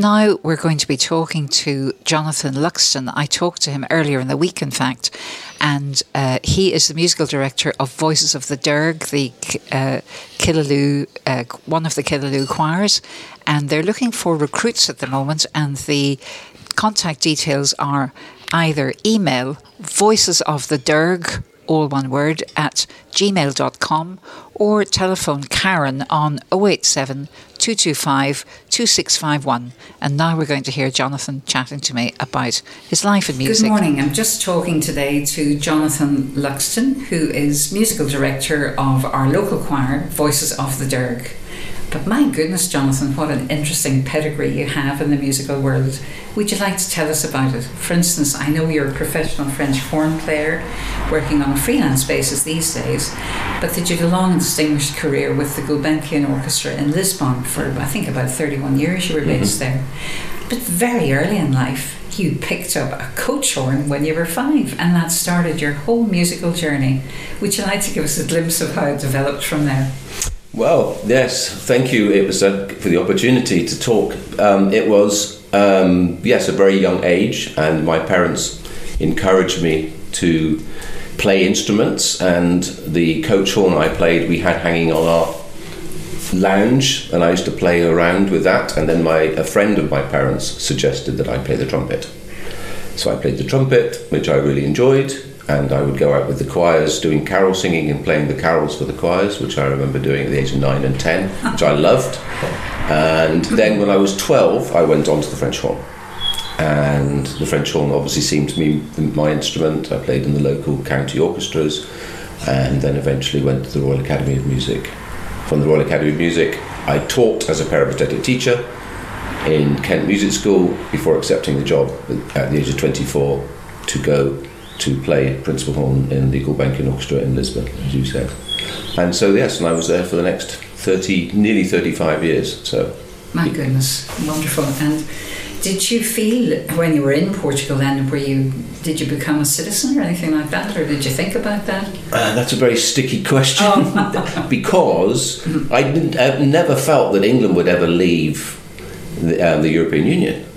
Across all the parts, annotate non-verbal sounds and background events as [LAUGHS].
Now we're going to be talking to Jonathan Luxton. I talked to him earlier in the week, in fact, and uh, he is the musical director of Voices of the Derg, the uh, Killaloe, uh, one of the Killaloe choirs, and they're looking for recruits at the moment, and the contact details are either email voices of the derg all one word, at gmail.com or telephone Karen on 087 225 2651. And now we're going to hear Jonathan chatting to me about his life and music. Good morning. I'm just talking today to Jonathan Luxton, who is musical director of our local choir, Voices of the Derg. But my goodness, Jonathan, what an interesting pedigree you have in the musical world. Would you like to tell us about it? For instance, I know you're a professional French horn player working on a freelance basis these days, but that you've a long and distinguished career with the Gulbenkian Orchestra in Lisbon for, I think, about 31 years you were based mm-hmm. there. But very early in life, you picked up a coach horn when you were five, and that started your whole musical journey. Would you like to give us a glimpse of how it developed from there? Well, yes, thank you. It was for the opportunity to talk. Um, it was, um, yes, a very young age, and my parents encouraged me to play instruments. And the coach horn I played, we had hanging on our lounge, and I used to play around with that. And then my a friend of my parents suggested that I play the trumpet. So I played the trumpet, which I really enjoyed and I would go out with the choirs doing carol singing and playing the carols for the choirs, which I remember doing at the age of nine and ten, which I loved. And then when I was 12, I went on to the French horn. And the French horn obviously seemed to me my instrument. I played in the local county orchestras and then eventually went to the Royal Academy of Music. From the Royal Academy of Music, I taught as a peripatetic teacher in Kent Music School before accepting the job at the age of 24 to go to play principal horn in the Gulbenkian Orchestra in Lisbon, as you said. And so, yes, and I was there for the next 30, nearly 35 years. So, My goodness, wonderful. And did you feel when you were in Portugal then, were you, did you become a citizen or anything like that, or did you think about that? Uh, that's a very sticky [LAUGHS] question oh. [LAUGHS] because I didn't, I never felt that England would ever leave the, uh, the European Union.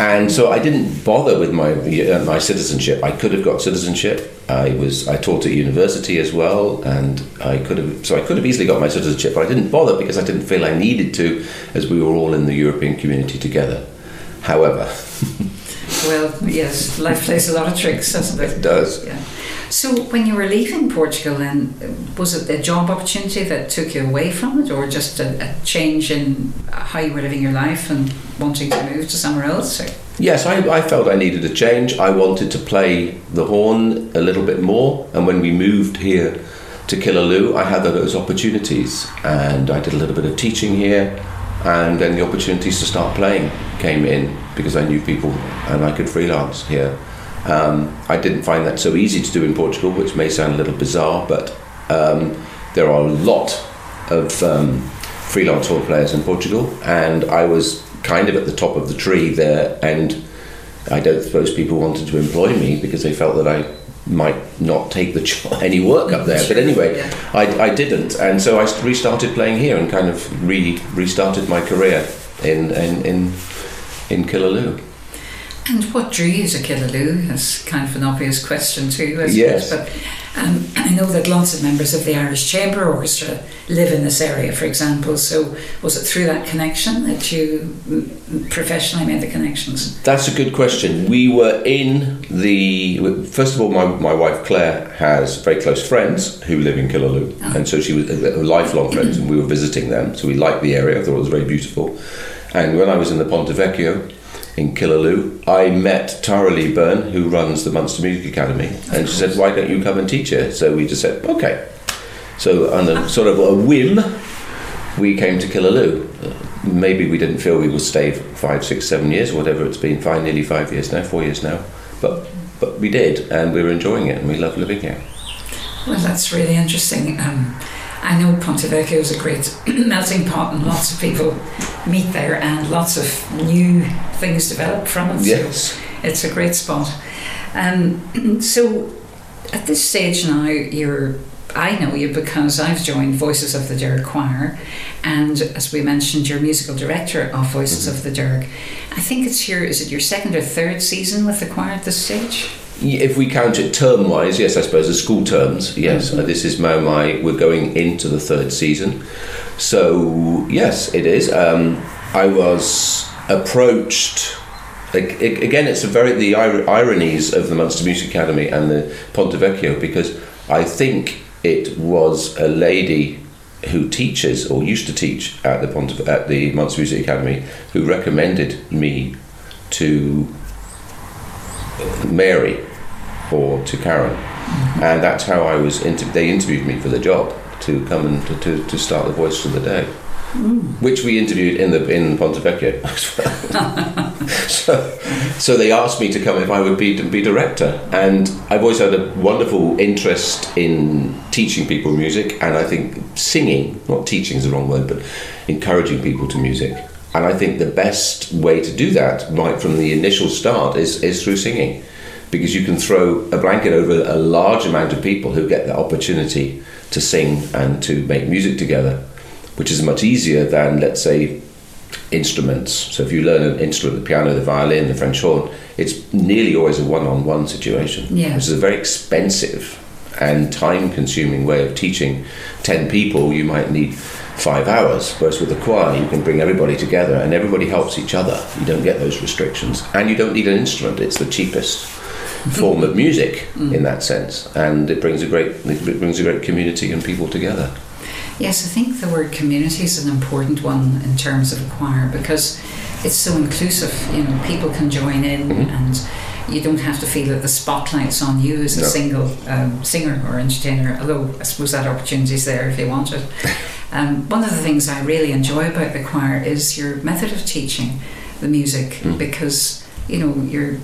And so I didn't bother with my uh, my citizenship. I could have got citizenship. I was I taught at university as well, and I could have so I could have easily got my citizenship, but I didn't bother because I didn't feel I needed to, as we were all in the European community together. However, [LAUGHS] well, yes, life plays a lot of tricks, doesn't it? It does. Yeah. So, when you were leaving Portugal, then was it a job opportunity that took you away from it, or just a, a change in how you were living your life and wanting to move to somewhere else? Or? Yes, I, I felt I needed a change. I wanted to play the horn a little bit more, and when we moved here to Killaloe, I had those opportunities, and I did a little bit of teaching here, and then the opportunities to start playing came in because I knew people and I could freelance here. Um, I didn't find that so easy to do in Portugal, which may sound a little bizarre, but um, there are a lot of um, freelance horn players in Portugal, and I was kind of at the top of the tree there, and I don't suppose people wanted to employ me because they felt that I might not take the [LAUGHS] any work up there. But anyway, I, I didn't, and so I restarted playing here and kind of restarted my career in in in, in Killaloe. And what drew you to Killaloe is kind of an obvious question too, I suppose. Yes. But um, I know that lots of members of the Irish Chamber Orchestra live in this area, for example. So was it through that connection that you professionally made the connections? That's a good question. We were in the. First of all, my, my wife Claire has very close friends who live in Killaloe. Oh. Ah. And so she was a, a lifelong friends, and we were visiting them. So we liked the area, I thought it was very beautiful. And when I was in the Ponte Vecchio, in Killaloe, I met Tara Lee Byrne, who runs the Munster Music Academy, and she said, "Why don't you come and teach here?" So we just said, "Okay." So on a sort of a whim, we came to Killaloe. Maybe we didn't feel we would stay five, six, seven years, whatever it's been. Five, nearly five years now, four years now, but but we did, and we were enjoying it, and we love living here. Well, that's really interesting. Um, I know Ponte Vecchio is a great [CLEARS THROAT] melting pot, and lots of people meet there, and lots of new things develop from it. Yes, so it's a great spot. Um, [CLEARS THROAT] so, at this stage now, you're I know you because I've joined Voices of the Derg Choir, and as we mentioned, you're musical director of Voices mm-hmm. of the Derg. I think it's your is it your second or third season with the choir at this stage? If we count it term wise, yes, I suppose the school terms, yes. Mm-hmm. Uh, this is my we're going into the third season, so yes, it is. Um, I was approached again, it's a very the ironies of the Munster Music Academy and the Ponte Vecchio because I think it was a lady who teaches or used to teach at the Ponte, at the Munster Music Academy who recommended me to Mary or to Karen, mm-hmm. and that's how I was. Inter- they interviewed me for the job to come and to, to, to start the Voices of the Derg mm. which we interviewed in the in Ponte Vecchio [LAUGHS] as well. [LAUGHS] so, so they asked me to come if I would be be director, and I've always had a wonderful interest in teaching people music, and I think singing, not teaching is the wrong word, but encouraging people to music. And I think the best way to do that, right from the initial start, is, is through singing. Because you can throw a blanket over a large amount of people who get the opportunity to sing and to make music together which is much easier than, let's say, instruments. So if you learn an instrument, the piano, the violin, the French horn, it's nearly always a one-on-one situation. Yeah. Which is a very expensive and time-consuming way of teaching. Ten people, you might need five hours. Whereas with the choir, you can bring everybody together and everybody helps each other. You don't get those restrictions, and you don't need an instrument. It's the cheapest form of music mm. in that sense, and it brings a great it brings a great community and people together. Yes, I think the word community is an important one in terms of a choir because it's so inclusive. You know, people can join in mm-hmm. and you don't have to feel that the spotlight's on you as a no. single um, singer or entertainer, although I suppose that opportunity is there if you want it. [LAUGHS] Um, one of the things I really enjoy about the choir is your method of teaching the music mm. because, you know, you're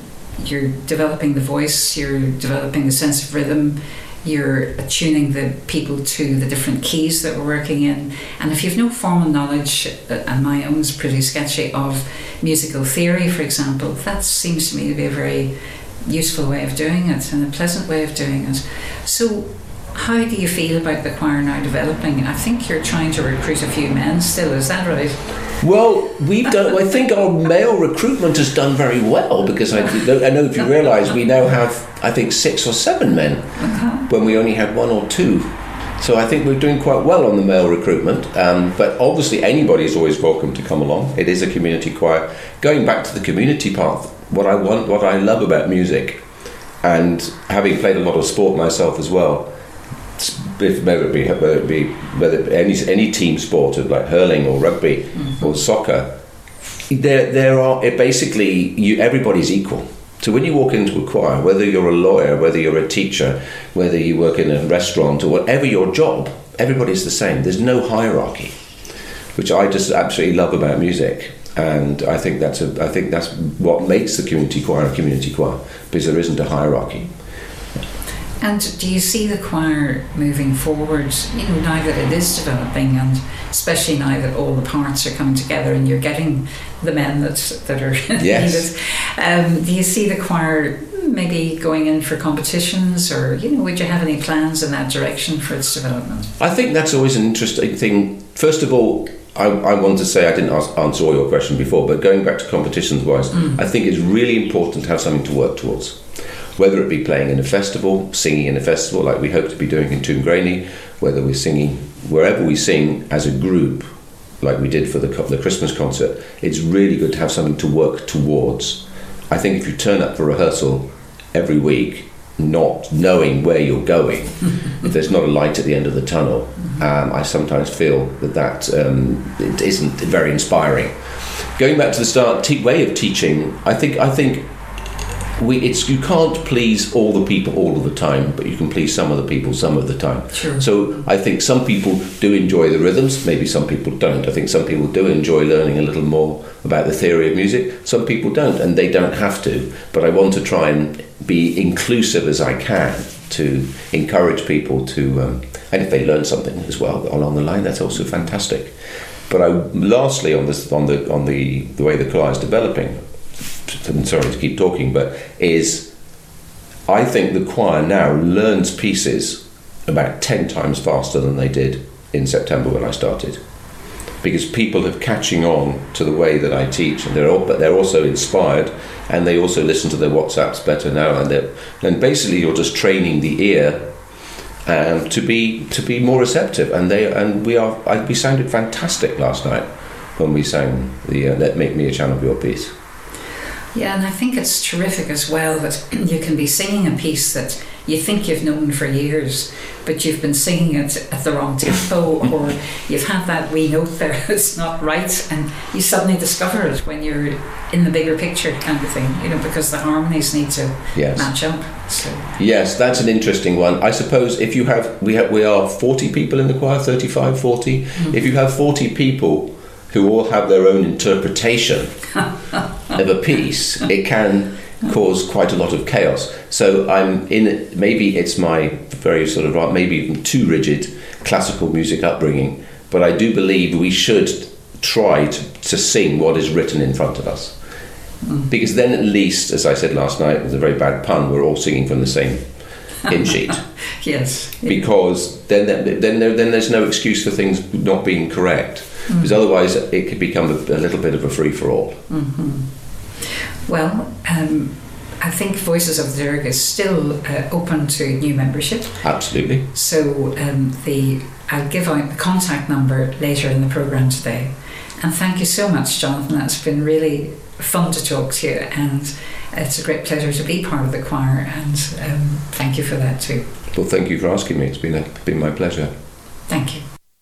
you're developing the voice, you're developing the sense of rhythm, you're attuning the people to the different keys that we're working in. And if you've no formal knowledge, uh, and my own is pretty sketchy, of musical theory, for example, that seems to me to be a very useful way of doing it and a pleasant way of doing it. So, how do you feel about the choir now developing? I think you're trying to recruit a few men still, is that right? Well, we've done. I think our male recruitment has done very well because I, I know if you realise we now have I think six or seven men uh-huh. when we only had one or two. So I think we're doing quite well on the male recruitment. Um, but obviously, anybody is always welcome to come along. It is a community choir. Going back to the community part, what I want, what I love about music, and having played a lot of sport myself as well, whether it be whether it be whether any any team sport of like hurling or rugby mm-hmm. or soccer, there there are basically you everybody's equal. So when you walk into a choir, whether you're a lawyer, whether you're a teacher, whether you work in a restaurant or whatever your job, everybody's the same. There's no hierarchy, which I just absolutely love about music. And I think that's a, I think that's what makes the community choir a community choir because there isn't a hierarchy. And do you see the choir moving forward, you know, now that it is developing and especially now that all the parts are coming together and you're getting the men that, that are [LAUGHS] yes. needed? Um, do you see the choir maybe going in for competitions or, you know, would you have any plans in that direction for its development? I think that's always an interesting thing. First of all, I, I, want to say I didn't ask, answer all your question before, but going back to competitions wise, mm. I think it's really important to have something to work towards whether it be playing in a festival, singing in a festival like we hope to be doing in Tuamgraney, whether we're singing wherever we sing as a group, like we did for the, the Christmas concert, it's really good to have something to work towards. I think if you turn up for rehearsal every week, not knowing where you're going, if [LAUGHS] there's not a light at the end of the tunnel, um, I sometimes feel that that um, it isn't very inspiring. Going back to the start te- way of teaching, I think I think we it's you can't please all the people all of the time, but you can please some of the people some of the time. Sure. So I think some people do enjoy the rhythms, maybe some people don't. I think some people do enjoy learning a little more about the theory of music. Some people don't, and they don't have to. But I want to try and be inclusive as I can to encourage people to, um, and if they learn something as well along the line, that's also fantastic. But I, lastly, on this, on the on the the way the choir is developing, I'm sorry to keep talking, but is I think the choir now learns pieces about 10 times faster than they did in September when I started. Because people are catching on to the way that I teach, and they're all, but they're also inspired, and they also listen to their WhatsApps better now, and and basically you're just training the ear um, to be to be more receptive, and they and we are. I, we sounded fantastic last night when we sang the uh, "Let Make Me a Channel of Your Peace." Yeah, and I think it's terrific as well that you can be singing a piece that you think you've known for years, but you've been singing it at the wrong tempo, [LAUGHS] or you've had that wee note there [LAUGHS] that's not right, and you suddenly discover it when you're in the bigger picture kind of thing, you know, because the harmonies need to Yes. match up. So, Yes, that's an interesting one. I suppose if you have we have we are 40 people in the choir, 35, 40. Hmm. If you have 40 people who all have their own interpretation [LAUGHS] of a piece, it can cause quite a lot of chaos. So I'm in it, maybe it's my very sort of maybe even too rigid classical music upbringing, but I do believe we should try to, to sing what is written in front of us. Because then at least, as I said last night, it was a very bad pun, we're all singing from the same hymn sheet. [LAUGHS] yes. Because then, then, then, there, then there's no excuse for things not being correct. Mm-hmm. Because otherwise it could become a, a little bit of a free for all. Mm-hmm. Well, um, I think Voices of the Derg is still uh, open to new membership. Absolutely. So um, the I'll give out the contact number later in the program today. And thank you so much, Jonathan. That's been really fun to talk to you, and it's a great pleasure to be part of the choir. And um, thank you for that too. Well, thank you for asking me. It's been, a, been my pleasure. Thank you.